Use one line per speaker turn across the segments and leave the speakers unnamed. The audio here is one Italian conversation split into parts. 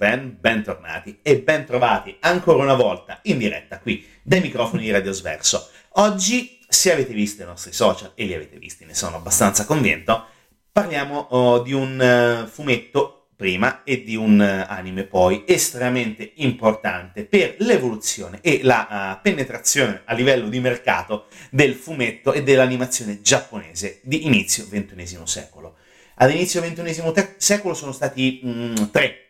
Japan, bentornati e bentrovati ancora una volta in diretta qui dai microfoni di Radio Sverso. Oggi, se avete visto i nostri social, e li avete visti, ne sono abbastanza convinto, parliamo oh, di un eh, fumetto prima e di un eh, anime poi estremamente importante per l'evoluzione e la eh, penetrazione a livello di mercato del fumetto e dell'animazione giapponese di inizio XXI secolo. All'inizio del XXI secolo sono stati mm, tre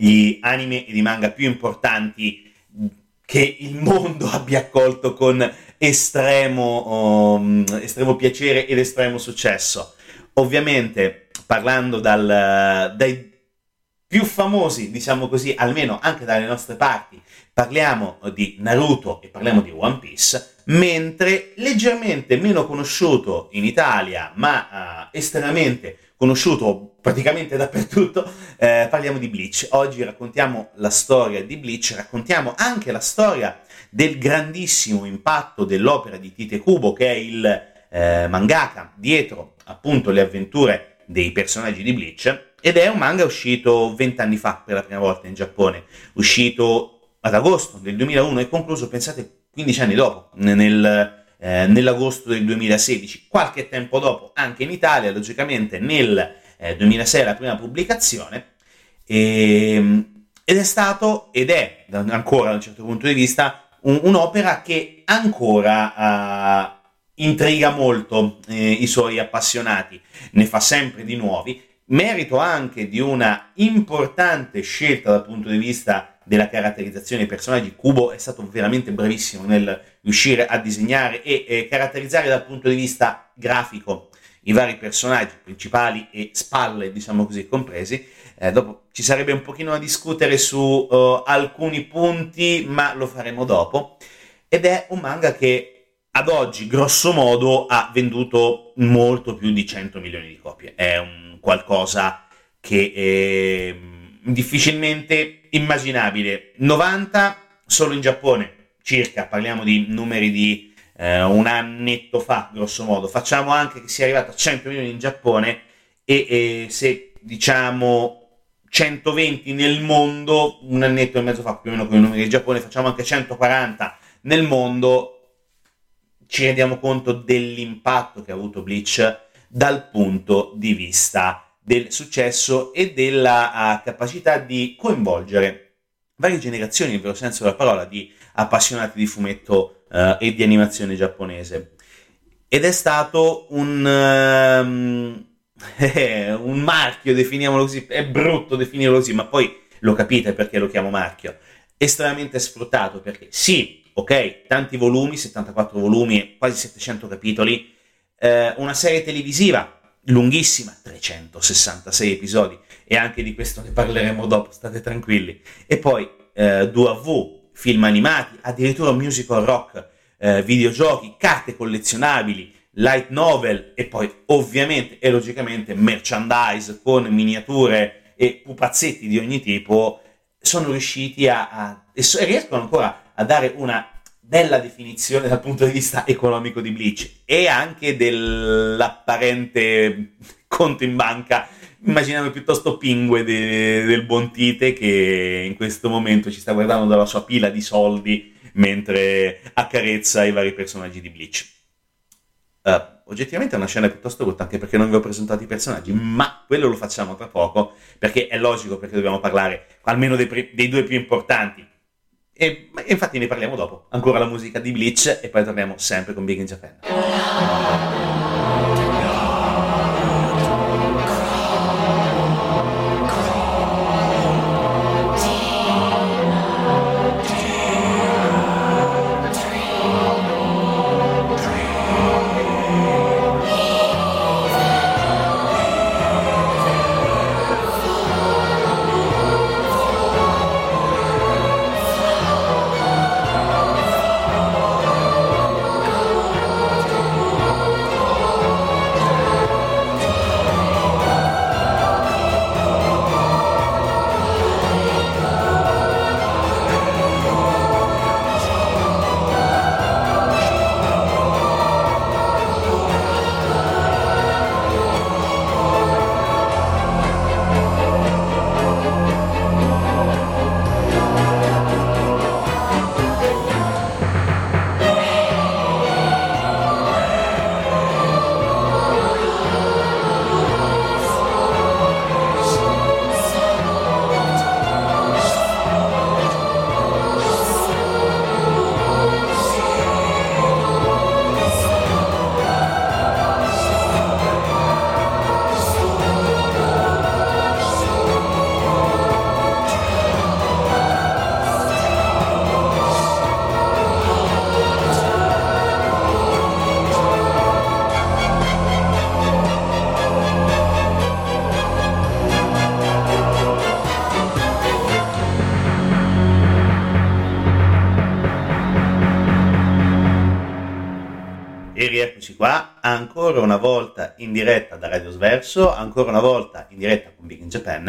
gli anime ed i manga più importanti che il mondo abbia accolto con estremo, um, estremo piacere ed estremo successo. Ovviamente, parlando dal- dai più famosi, diciamo così, almeno anche dalle nostre parti, parliamo di Naruto e parliamo di One Piece, mentre leggermente meno conosciuto in Italia, ma eh, estremamente conosciuto praticamente dappertutto, eh, parliamo di Bleach. Oggi raccontiamo la storia di Bleach, raccontiamo anche la storia del grandissimo impatto dell'opera di Tite Kubo, che è il eh, mangaka dietro appunto le avventure dei personaggi di Bleach, ed è un manga uscito vent'anni fa per la prima volta in Giappone, uscito ad agosto del 2001 e concluso, pensate, 15 anni dopo, nel, eh, nell'agosto del 2016, qualche tempo dopo anche in Italia, logicamente nel eh, 2006 la prima pubblicazione, e, ed è stato, ed è ancora da un certo punto di vista, un, un'opera che ancora uh, intriga molto eh, i suoi appassionati, ne fa sempre di nuovi, merito anche di una importante scelta dal punto di vista della caratterizzazione dei personaggi. Kubo è stato veramente bravissimo nel riuscire a disegnare e eh, caratterizzare dal punto di vista grafico i vari personaggi principali e spalle, diciamo così, compresi. Eh, dopo ci sarebbe un pochino da discutere su uh, alcuni punti, ma lo faremo dopo. Ed è un manga che ad oggi, grosso modo, ha venduto molto più di 100 milioni di copie. È un qualcosa che è difficilmente immaginabile. 90 solo in Giappone, circa, parliamo di numeri di eh, un annetto fa, grosso modo. Facciamo anche che sia arrivato a 100 milioni in Giappone e, e se diciamo 120 nel mondo, un annetto e mezzo fa, più o meno con i numeri del Giappone, facciamo anche 140 nel mondo, ci rendiamo conto dell'impatto che ha avuto Bleach dal punto di vista del successo e della uh, capacità di coinvolgere varie generazioni, nel vero senso della parola, di appassionati di fumetto uh, e di animazione giapponese. Ed è stato un, um, un marchio, definiamolo così, è brutto definirlo così, ma poi lo capite perché lo chiamo marchio, estremamente sfruttato perché sì, ok, tanti volumi, 74 volumi quasi 700 capitoli, eh, una serie televisiva lunghissima, 366 episodi, e anche di questo ne parleremo dopo, state tranquilli. E poi eh, 2AV, film animati, addirittura musical rock, eh, videogiochi, carte collezionabili, light novel e poi ovviamente e logicamente merchandise con miniature e pupazzetti di ogni tipo, sono riusciti a, a e so, riescono ancora a dare una bella definizione dal punto di vista economico di Bleach e anche dell'apparente conto in banca immaginiamo piuttosto Pingue de, del Bontite che in questo momento ci sta guardando dalla sua pila di soldi mentre accarezza i vari personaggi di Bleach. Uh, oggettivamente è una scena piuttosto brutta anche perché non vi ho presentato i personaggi, ma quello lo facciamo tra poco perché è logico perché dobbiamo parlare almeno dei, pre- dei due più importanti. E, e infatti ne parliamo dopo. Ancora la musica di Bleach e poi torniamo sempre con Big in Japan. Ancora una volta in diretta da Radio Sverso, ancora una volta in diretta con Big in Japan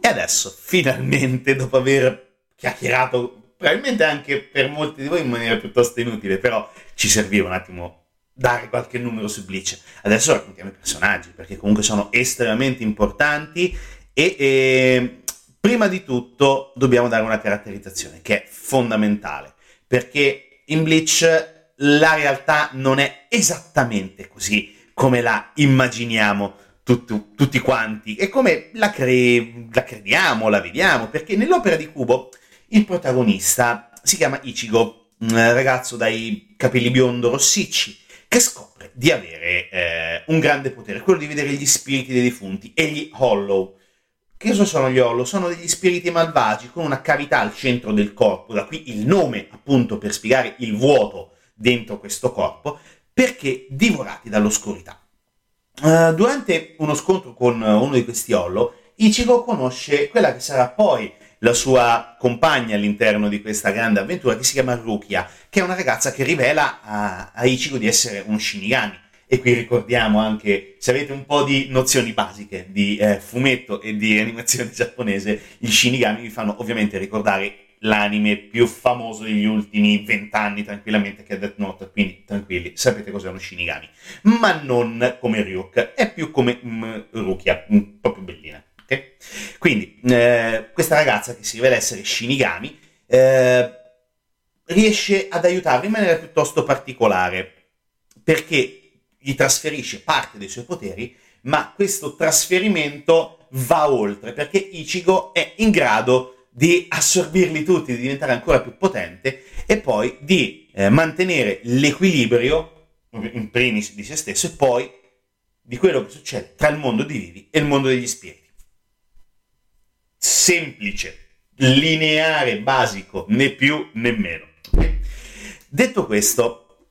e adesso finalmente dopo aver chiacchierato probabilmente anche per molti di voi in maniera piuttosto inutile, però ci serviva un attimo dare qualche numero su Bleach. Adesso raccontiamo i personaggi perché comunque sono estremamente importanti e, e prima di tutto dobbiamo dare una caratterizzazione che è fondamentale perché in Bleach la realtà non è esattamente così come la immaginiamo tutto, tutti quanti e come la, cre- la crediamo, la vediamo, perché nell'opera di Kubo il protagonista si chiama Ichigo, un ragazzo dai capelli biondo rossicci, che scopre di avere eh, un grande potere, quello di vedere gli spiriti dei defunti e gli Hollow. Che cosa sono gli Hollow? Sono degli spiriti malvagi con una cavità al centro del corpo, da qui il nome appunto per spiegare il vuoto dentro questo corpo perché divorati dall'oscurità. Uh, durante uno scontro con uno di questi Hollow, Ichigo conosce quella che sarà poi la sua compagna all'interno di questa grande avventura che si chiama Rukia, che è una ragazza che rivela a, a Ichigo di essere un Shinigami. E qui ricordiamo anche, se avete un po' di nozioni basiche di eh, fumetto e di animazione giapponese, gli Shinigami vi fanno ovviamente ricordare l'anime più famoso degli ultimi vent'anni tranquillamente che è Death Note, quindi tranquilli, sapete cos'è uno Shinigami, ma non come Ryuk, è più come mm, Rukia, un po' più bellina. Okay? Quindi eh, questa ragazza che si rivela essere Shinigami eh, riesce ad aiutarlo in maniera piuttosto particolare perché gli trasferisce parte dei suoi poteri, ma questo trasferimento va oltre perché Ichigo è in grado di assorbirli tutti, di diventare ancora più potente e poi di eh, mantenere l'equilibrio in primis di se stesso e poi di quello che succede tra il mondo dei vivi e il mondo degli spiriti. Semplice, lineare, basico, né più né meno. Detto questo,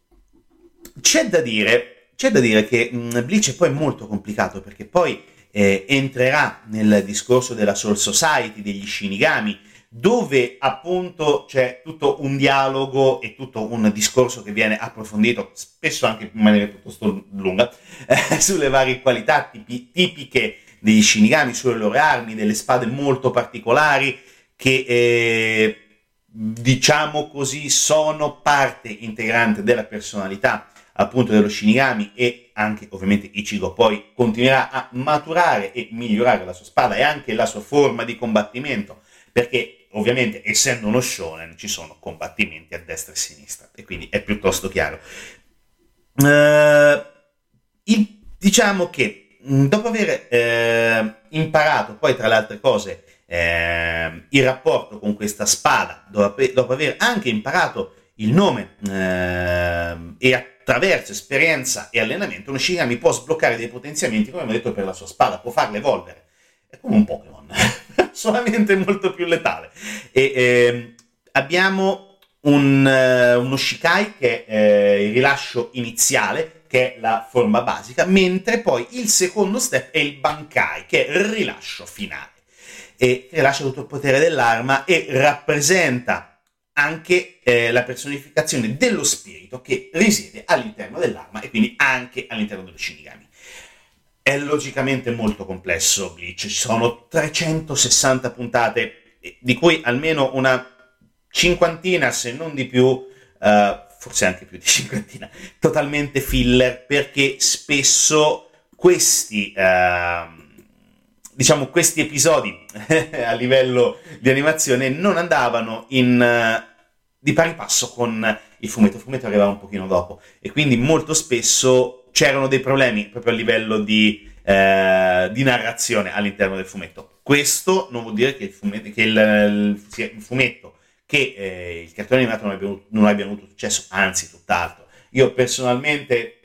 c'è da dire, c'è da dire che mh, Bleach è poi molto complicato perché poi eh, entrerà nel discorso della Soul Society, degli Shinigami, dove appunto c'è tutto un dialogo e tutto un discorso che viene approfondito, spesso anche in maniera piuttosto lunga, eh, sulle varie qualità tipi- tipiche degli Shinigami, sulle loro armi, delle spade molto particolari che eh, diciamo così sono parte integrante della personalità appunto dello Shinigami e anche ovviamente Ichigo poi continuerà a maturare e migliorare la sua spada e anche la sua forma di combattimento, perché ovviamente essendo uno shonen ci sono combattimenti a destra e a sinistra e quindi è piuttosto chiaro. Uh, il, diciamo che dopo aver eh, imparato poi tra le altre cose eh, il rapporto con questa spada, dopo, dopo aver anche imparato il nome eh, e attraverso esperienza e allenamento, uno Shinigami può sbloccare dei potenziamenti, come abbiamo detto, per la sua spada, può farla evolvere. È come un Pokémon, solamente molto più letale. E eh, abbiamo un, uh, uno Shikai che è eh, il rilascio iniziale, che è la forma basica, mentre poi il secondo step è il Bankai, che è il rilascio finale. E rilascia tutto il potere dell'arma e rappresenta anche eh, la personificazione dello spirito che risiede all'interno dell'arma e quindi anche all'interno dello Shinigami. È logicamente molto complesso Bleach, ci sono 360 puntate, di cui almeno una cinquantina, se non di più, uh, forse anche più di cinquantina, totalmente filler, perché spesso questi... Uh, diciamo, questi episodi a livello di animazione non andavano in, uh, di pari passo con il fumetto. Il fumetto arrivava un pochino dopo e quindi molto spesso c'erano dei problemi proprio a livello di, uh, di narrazione all'interno del fumetto. Questo non vuol dire che il fumetto, che il, il, fumetto che eh, il cartone animato non abbia, non abbia avuto successo, anzi tutt'altro. Io personalmente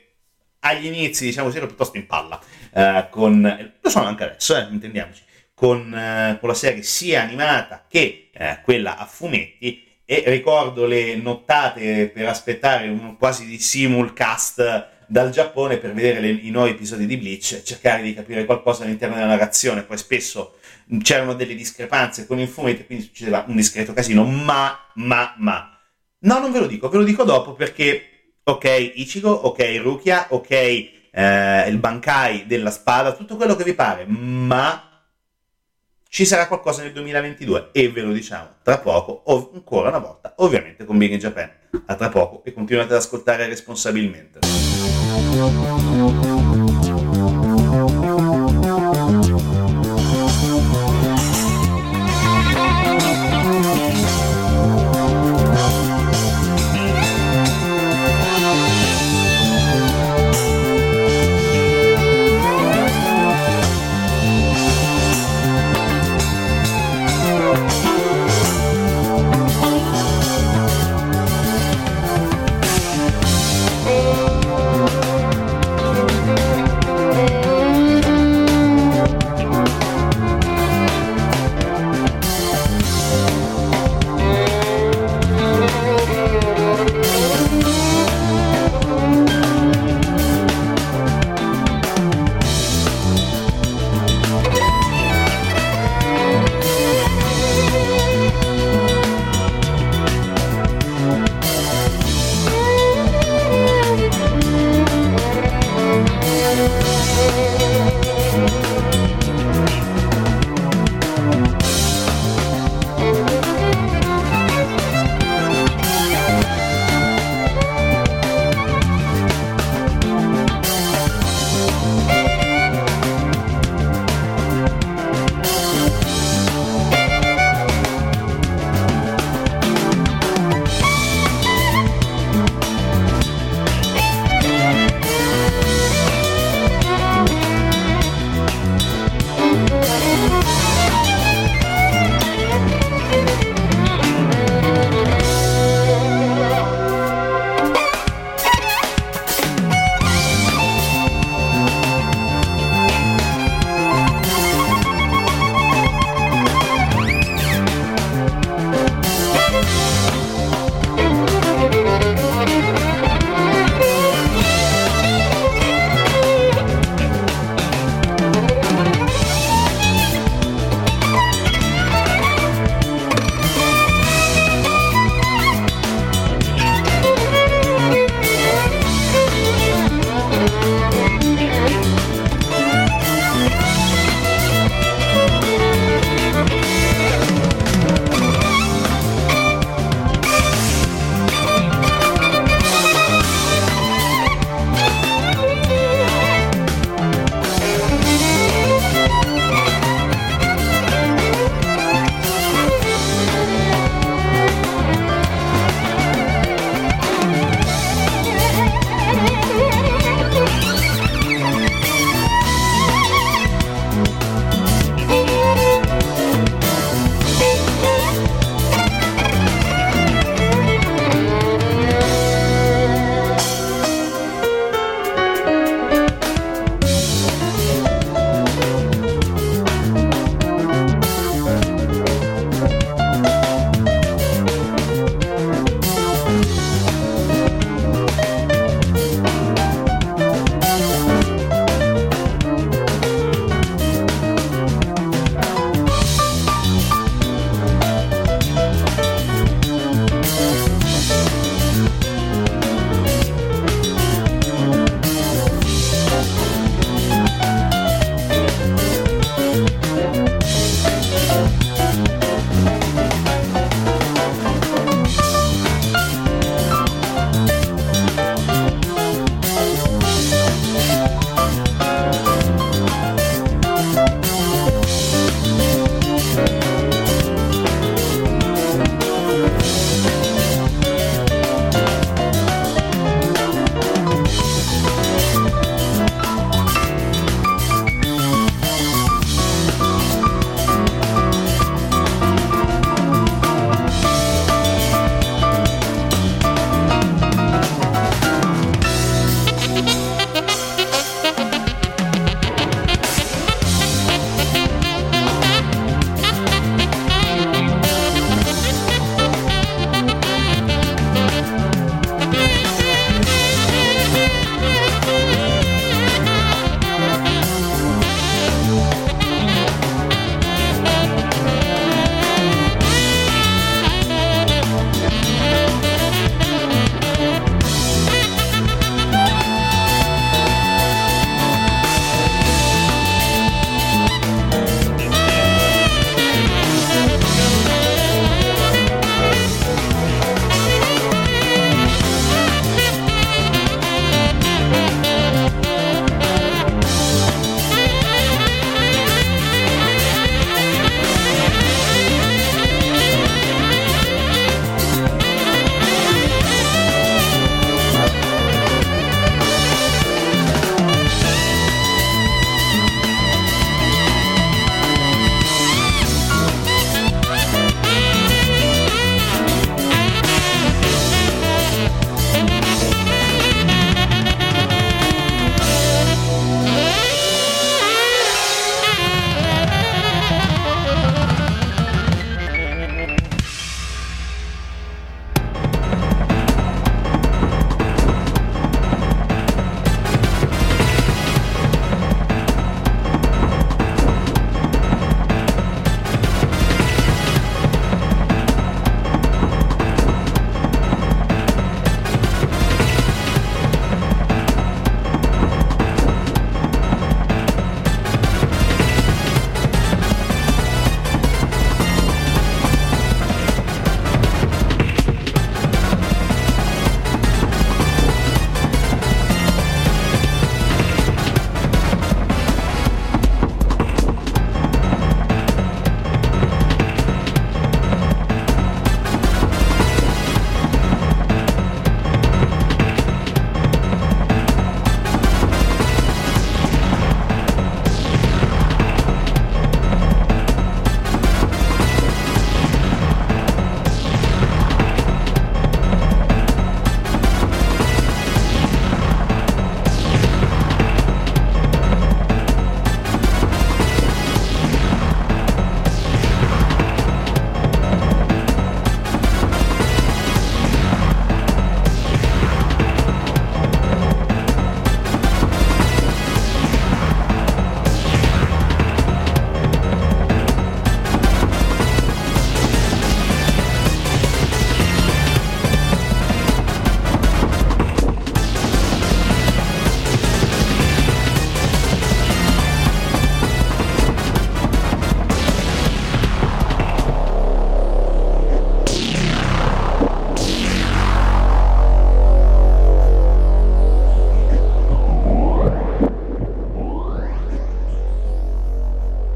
agli inizi, diciamo così, ero piuttosto in palla uh, con, lo sono anche adesso, eh, intendiamoci, con, uh, con, la serie sia animata che uh, quella a fumetti e ricordo le nottate per aspettare un quasi di simulcast dal Giappone per vedere le, i nuovi episodi di Bleach e cercare di capire qualcosa all'interno della narrazione, poi spesso c'erano delle discrepanze con il fumetto quindi succedeva un discreto casino, ma, ma, ma. No, non ve lo dico, ve lo dico dopo perché, ok, Ichigo, ok, Rukia, ok, eh, il Bankai della spada, tutto quello che vi pare, ma ci sarà qualcosa nel 2022 e ve lo diciamo tra poco, ov- ancora una volta, ovviamente con Big in Japan. A tra poco e continuate ad ascoltare responsabilmente.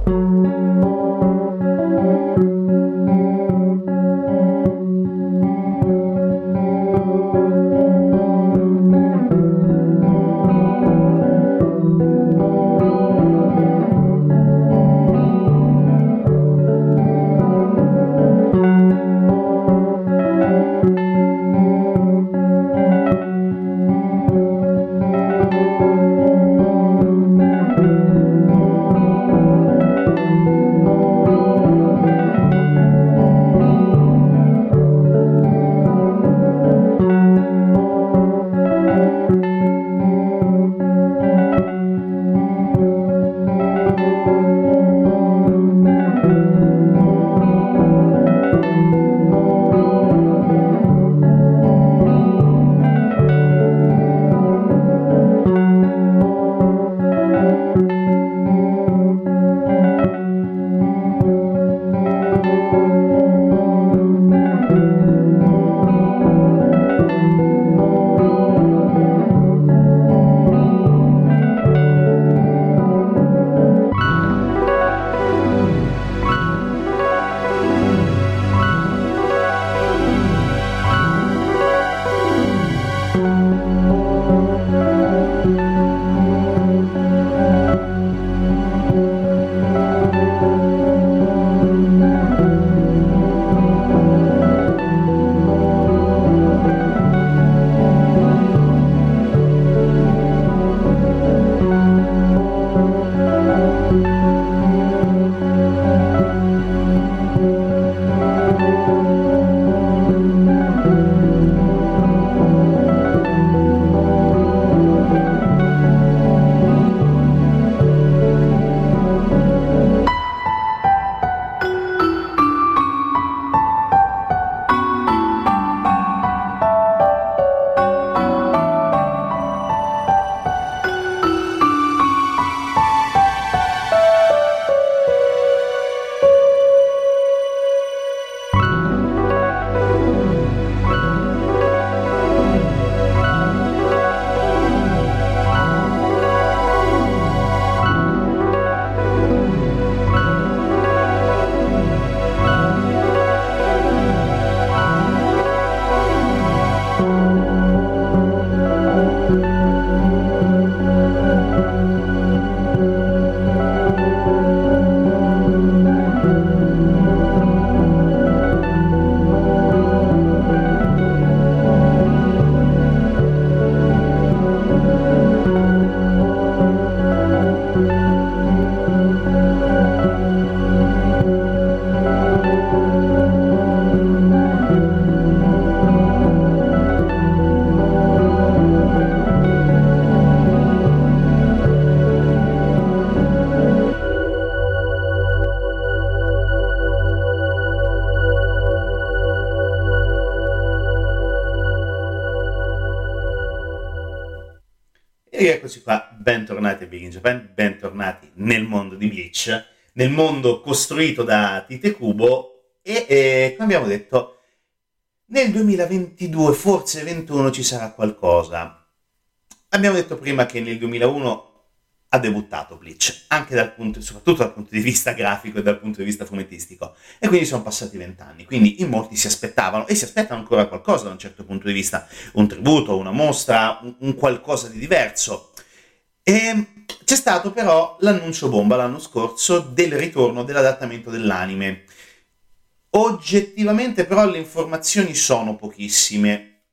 Música Bleach, nel mondo costruito da Tite Kubo e, e abbiamo detto, nel 2022, forse 2021 ci sarà qualcosa. Abbiamo detto prima che nel 2001 ha debuttato Bleach, anche dal punto, soprattutto dal punto di vista grafico e dal punto di vista fumettistico. E quindi sono passati vent'anni. Quindi in molti si aspettavano e si aspettano ancora qualcosa da un certo punto di vista, un tributo, una mostra, un, un qualcosa di diverso. E c'è stato però l'annuncio bomba l'anno scorso del ritorno dell'adattamento dell'anime. Oggettivamente però le informazioni sono pochissime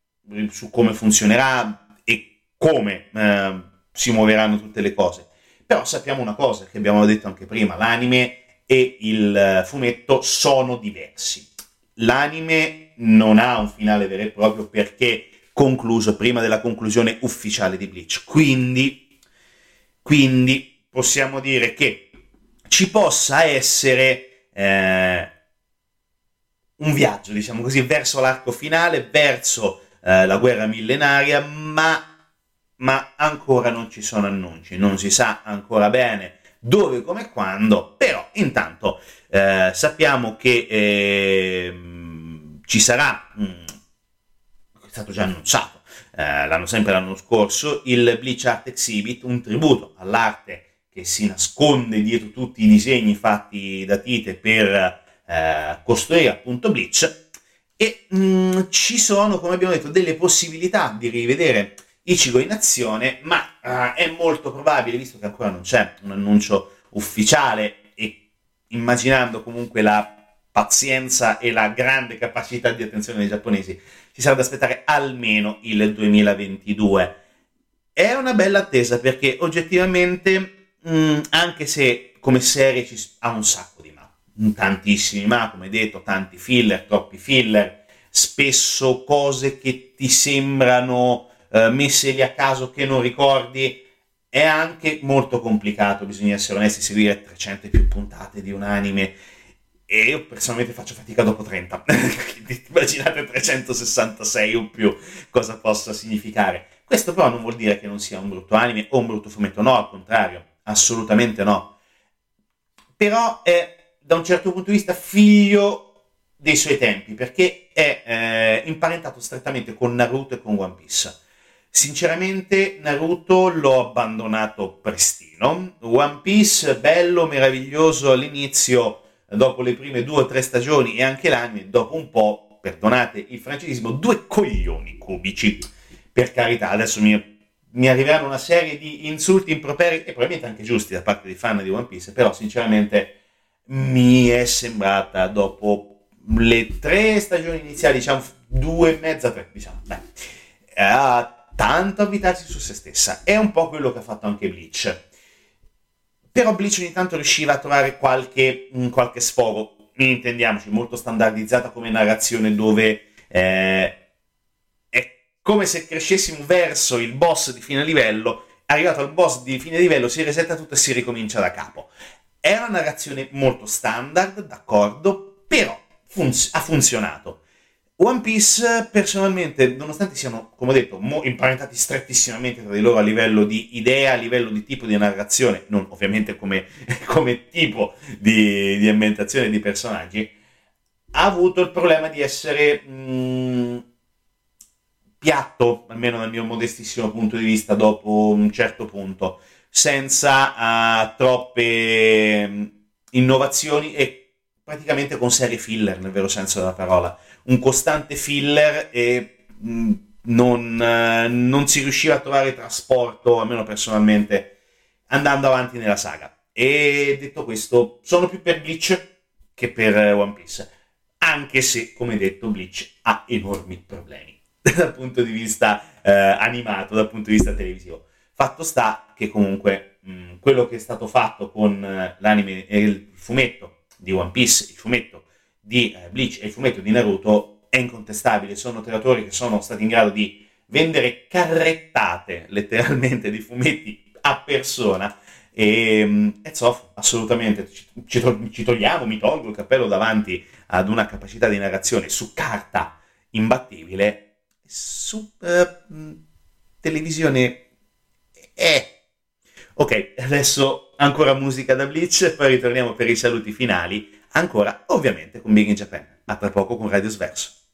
su come funzionerà e come eh, si muoveranno tutte le cose. Però sappiamo una cosa che abbiamo detto anche prima, l'anime e il fumetto sono diversi. L'anime non ha un finale vero e proprio perché concluso prima della conclusione ufficiale di Bleach. Quindi, quindi possiamo dire che ci possa essere eh, un viaggio, diciamo così, verso l'arco finale, verso eh, la guerra millenaria, ma ma ancora non ci sono annunci, non si sa ancora bene dove, come e quando, però intanto eh, sappiamo che eh, ci sarà, mh, mm, è stato già annunciato, eh, l'anno sempre l'anno scorso, il Bleach Art Exhibit, un tributo all'arte che si nasconde dietro tutti i disegni fatti da Tite per eh, costruire appunto Bleach. E mh, mm, ci sono, come abbiamo detto, delle possibilità di rivedere Ichigo in azione, ma uh, è molto probabile, visto che ancora non c'è un annuncio ufficiale e immaginando comunque la pazienza e la grande capacità di attenzione dei giapponesi, ci sarà da aspettare almeno il 2022. È una bella attesa perché oggettivamente, mh, mm, anche se come serie ci ha un sacco di ma, tantissimi ma, come detto, tanti filler, troppi filler, spesso cose che ti sembrano eh, messe lì a caso che non ricordi, è anche molto complicato, bisogna essere onesti, seguire 300 e più puntate di un anime e io personalmente faccio fatica dopo 30. Immaginate 366 o più cosa possa significare. Questo però non vuol dire che non sia un brutto anime o un brutto fumetto, no, al contrario, assolutamente no. Però è da un certo punto di vista figlio dei suoi tempi, perché è eh, imparentato strettamente con Naruto e con One Piece. Sinceramente Naruto l'ho abbandonato prestino. One Piece, bello, meraviglioso all'inizio, dopo le prime due o tre stagioni e anche l'anime, dopo un po', perdonate il francesismo, due coglioni cubici. Per carità, adesso mi, mi arriveranno una serie di insulti improperi e probabilmente anche giusti da parte dei fan di One Piece, però sinceramente mi è sembrata dopo le tre stagioni iniziali, diciamo due e mezza, tre, diciamo, beh, eh, tanto avvitarsi su se stessa. È un po' quello che ha fatto anche Bleach. Però Bleach ogni tanto riusciva a trovare qualche, qualche sfogo, intendiamoci, molto standardizzata come narrazione dove eh, è come se crescessimo verso il boss di fine livello, arrivato al boss di fine livello si resetta tutto e si ricomincia da capo. È una narrazione molto standard, d'accordo, però funz- ha funzionato. One Piece, personalmente, nonostante siano, come ho detto, mo- imparentati strettissimamente tra di loro a livello di idea, a livello di tipo di narrazione, non ovviamente come, come tipo di, di, ambientazione di personaggi, ha avuto il problema di essere mh, mm, piatto, almeno dal mio modestissimo punto di vista, dopo un certo punto, senza uh, troppe mh, innovazioni e praticamente con serie filler, nel vero senso della parola un costante filler e mh, mm, non, uh, non, si riusciva a trovare trasporto, almeno personalmente, andando avanti nella saga. E detto questo, sono più per Bleach che per uh, One Piece, anche se, come detto, Bleach ha enormi problemi dal punto di vista uh, animato, dal punto di vista televisivo. Fatto sta che comunque mh, mm, quello che è stato fatto con l'anime e il fumetto di One Piece, il fumetto di eh, Bleach e il fumetto di Naruto è incontestabile, sono creatori che sono stati in grado di vendere carrettate letteralmente di fumetti a persona. E, mm, e Zoff assolutamente. Ci, ci, ci, togliamo, mi tolgo il cappello davanti ad una capacità di narrazione su carta imbattibile. Su uh, televisione
Ok, adesso ancora musica da Bleach, poi ritorniamo per i saluti finali, ancora ovviamente con Big in Japan. A tra poco con Radio Sverso.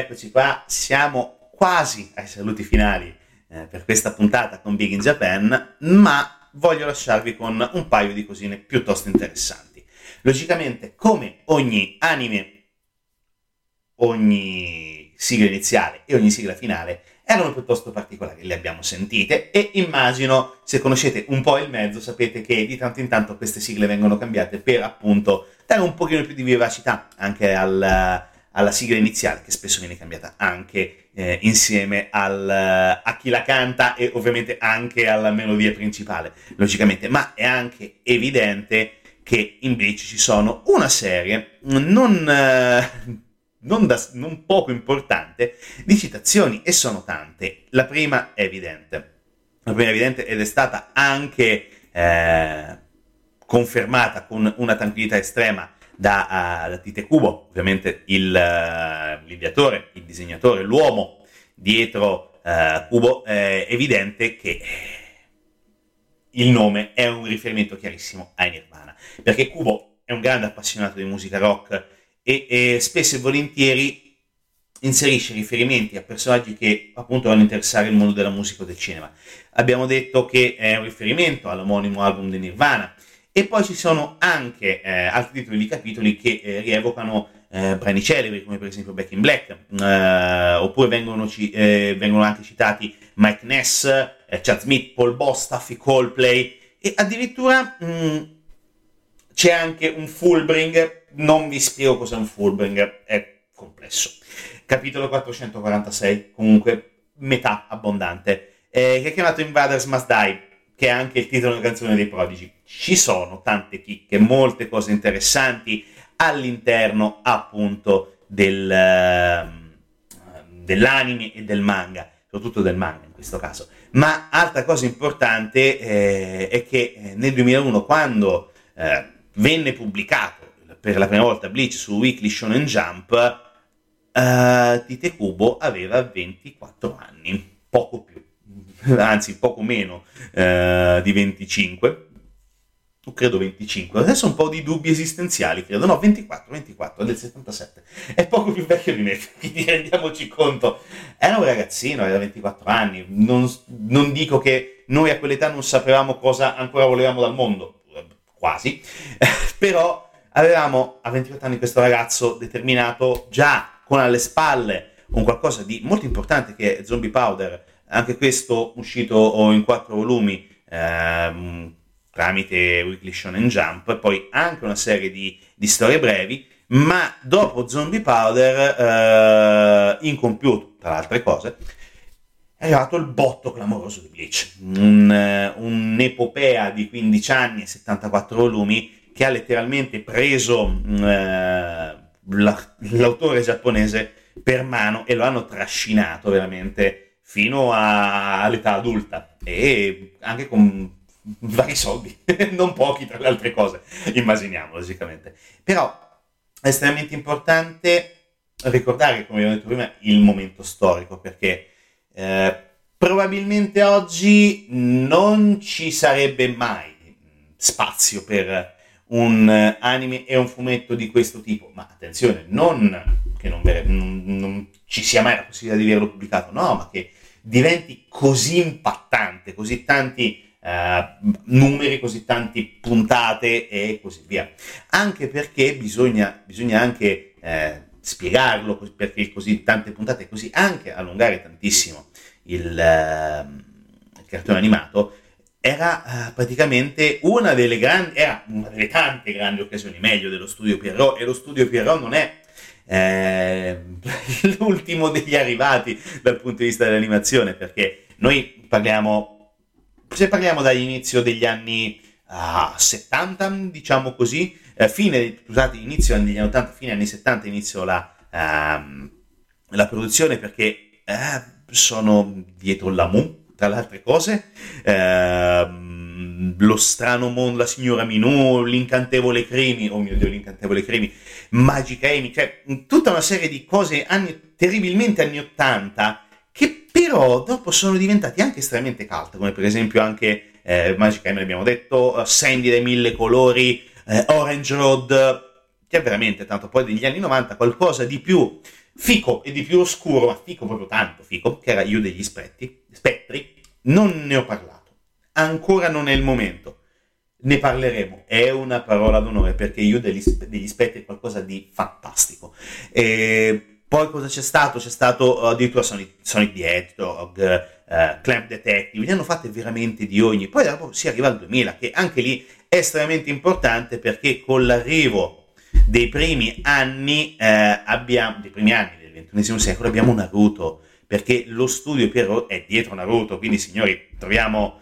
E rieccoci qua, siamo quasi ai saluti finali eh, per questa puntata con Big in Japan, ma voglio lasciarvi con un paio di cosine piuttosto interessanti. Logicamente, come ogni anime, ogni sigla iniziale e ogni sigla finale erano piuttosto particolari, le abbiamo sentite e immagino, se conoscete un po' il mezzo, sapete che di tanto in tanto queste sigle vengono cambiate per appunto dare un pochino più di vivacità anche al,
alla sigla iniziale, che spesso viene cambiata anche eh, insieme al, a chi la canta e ovviamente anche alla melodia principale, logicamente, ma è anche evidente che invece ci sono una serie non, eh, non, da, non poco importante di citazioni e sono tante. La prima è evidente, la prima è evidente ed è stata anche eh, confermata con una tranquillità estrema da, uh, da Tite Kubo, ovviamente il, uh, l'ideatore, il disegnatore, l'uomo dietro uh, Kubo, è evidente che il nome è un riferimento chiarissimo ai Nirvana, perché Kubo è un grande appassionato di musica rock e, e spesso e volentieri inserisce riferimenti a personaggi che appunto vanno a interessare il mondo della musica o del cinema. Abbiamo detto che è un riferimento all'omonimo album di Nirvana, e poi ci sono anche eh, altri titoli di capitoli che eh, rievocano eh, brani celebri, come per esempio Back in Black, eh, oppure vengono, ci, eh, vengono, anche citati Mike Ness, eh, Chad Smith, Paul Boss, Staffy Coldplay, e addirittura mh, mm, c'è anche un Fullbring, non vi spiego cos'è un Fullbring, è complesso. Capitolo 446, comunque metà abbondante, che è chiamato Invaders Must Die, che è anche il titolo della canzone dei Prodigi. Ci sono tante chicche, molte cose interessanti all'interno appunto del, uh, dell'anime e del manga, soprattutto del manga in questo caso. Ma altra cosa importante eh, è che eh, nel 2001, quando eh, venne pubblicato per la prima volta Bleach su Weekly Shonen Jump, uh, Tite Kubo aveva 24 anni, poco più. anzi poco meno eh, di 25, credo 25, adesso un po' di dubbi esistenziali, credo, no, 24, 24, del 77, è poco più vecchio di me, quindi rendiamoci conto, era un ragazzino, aveva 24 anni, non, non dico che noi a quell'età non sapevamo cosa ancora volevamo dal mondo, quasi, però avevamo a 24 anni questo ragazzo determinato già con alle spalle un qualcosa di molto importante che è Zombie Powder, anche questo uscito in quattro volumi ehm, tramite Weekly Shonen Jump, e poi anche una serie di, di storie brevi, ma dopo Zombie Powder, eh, incompiuto tra le altre cose, è arrivato il botto clamoroso di Bleach, un, uh, un'epopea di 15 anni e 74 volumi che ha letteralmente preso uh, la, l'autore giapponese per mano e lo hanno trascinato veramente fino a, all'età adulta e anche con vari soldi, non pochi tra le altre cose, immaginiamo logicamente. Però è estremamente importante ricordare, come abbiamo detto prima, il momento storico perché eh, probabilmente oggi non ci sarebbe mai spazio per un anime e un fumetto di questo tipo, ma attenzione, non che non, non, non ci sia mai la possibilità di averlo pubblicato, no, ma che diventi così impattante, così tanti uh, numeri, così tanti puntate e così via. Anche perché bisogna, bisogna anche eh, spiegarlo, perché così tante puntate, così anche allungare tantissimo il, uh, il cartone animato, era uh, praticamente una delle grandi, era una delle tante grandi occasioni, meglio dello studio Pierrot, e lo studio Pierrot non è eh, l'ultimo degli arrivati dal punto di vista dell'animazione, perché noi parliamo, se parliamo dall'inizio degli anni uh, 70, diciamo così, eh, fine, scusate, inizio degli anni 80, fine anni 70, inizio la, uh, la produzione perché uh, sono dietro la Mu, tra le altre cose. Uh, lo strano mondo, la signora Minù, l'incantevole Crimi, oh mio Dio, l'incantevole Crimi, Magic Amy, cioè tutta una serie di cose anni, terribilmente anni 80 che però dopo sono diventati anche estremamente cult, come per esempio anche eh, Magic Amy, abbiamo detto, uh, Sandy dai mille colori, eh, Orange Road, che è veramente tanto. Poi degli anni 90 qualcosa di più fico e di più oscuro, ma fico proprio tanto fico, che era Io degli spettri, spettri, non ne ho parlato ancora non è il momento. Ne parleremo, è una parola d'onore perché io degli, degli spettri è qualcosa di fantastico. E poi cosa c'è stato? C'è stato addirittura Sonic, Sonic the Hedgehog, uh, Clamp Detective, ne hanno fatte veramente di ogni. Poi dopo si arriva al 2000, che anche lì è estremamente importante perché con l'arrivo dei primi anni eh, abbiamo, dei primi anni del XXI secolo abbiamo Naruto, perché lo studio Pierrot è dietro Naruto, quindi signori troviamo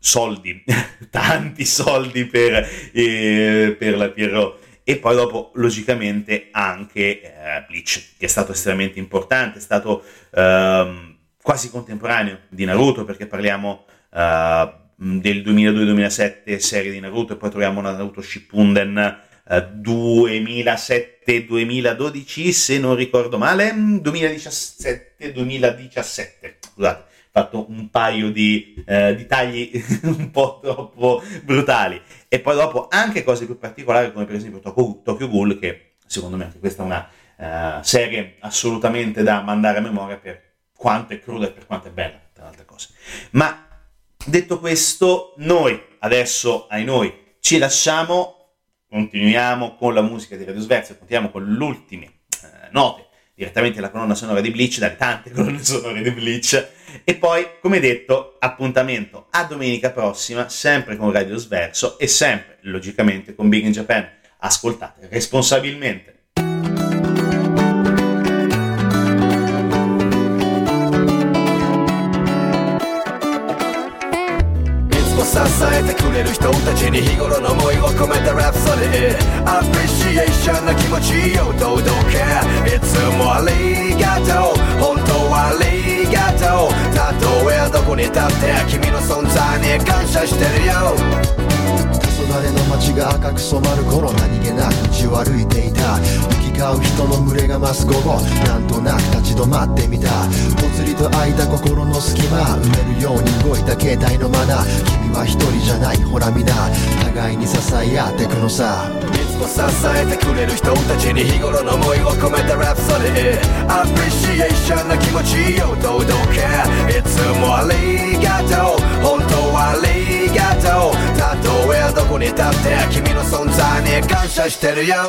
soldi, tanti soldi per, eh, per la Pierrot. E poi dopo, logicamente, anche eh, Bleach, che è stato estremamente importante, è stato ehm, quasi contemporaneo di Naruto, perché parliamo eh, del 2002-2007 serie di Naruto, e poi troviamo Naruto Shippuden 2007-2012, eh, se non ricordo male, 2017-2017, scusate fatto un paio di, eh, di tagli un po' troppo brutali. E poi dopo anche cose più particolari come per esempio Tokyo, Tokyo Ghoul, che secondo me anche questa è una uh, serie assolutamente da mandare a memoria per quanto è cruda e per quanto è bella, tra altre cose. Ma detto questo, noi adesso ai noi ci lasciamo, continuiamo con la musica di Radio Svezia, continuiamo con le ultime uh, note direttamente la colonna sonora di Bleach, dalle tante colonne sonore di Bleach. E poi, come detto, appuntamento a domenica prossima, sempre con Radio Sverso e sempre, logicamente, con Big in Japan. Ascoltate responsabilmente.
支えてくれる人たちに日頃の思いを込めたラプソディアプリシエーションな気持ちを堂々けいつもありがとう本当はありがとう たとえどこに立って君の存在に感謝してるよ。
黄昏の街が赤く染まる頃何気なく道を歩いていた。う人の群れが増す午後なんとなく立ち止まってみた。ぽつりと空いた心の隙間埋めるように動いた携帯のマナー君は一人じゃないほら皆互いに支え合ってくのさ。
いつも支えてくれる人たちに日頃の思いを込めたラプソディアプリシエーションな気持ちを堂々けいつもありがとう。本当はありがとう。たとえどこに立って君の存在に感謝してるよ。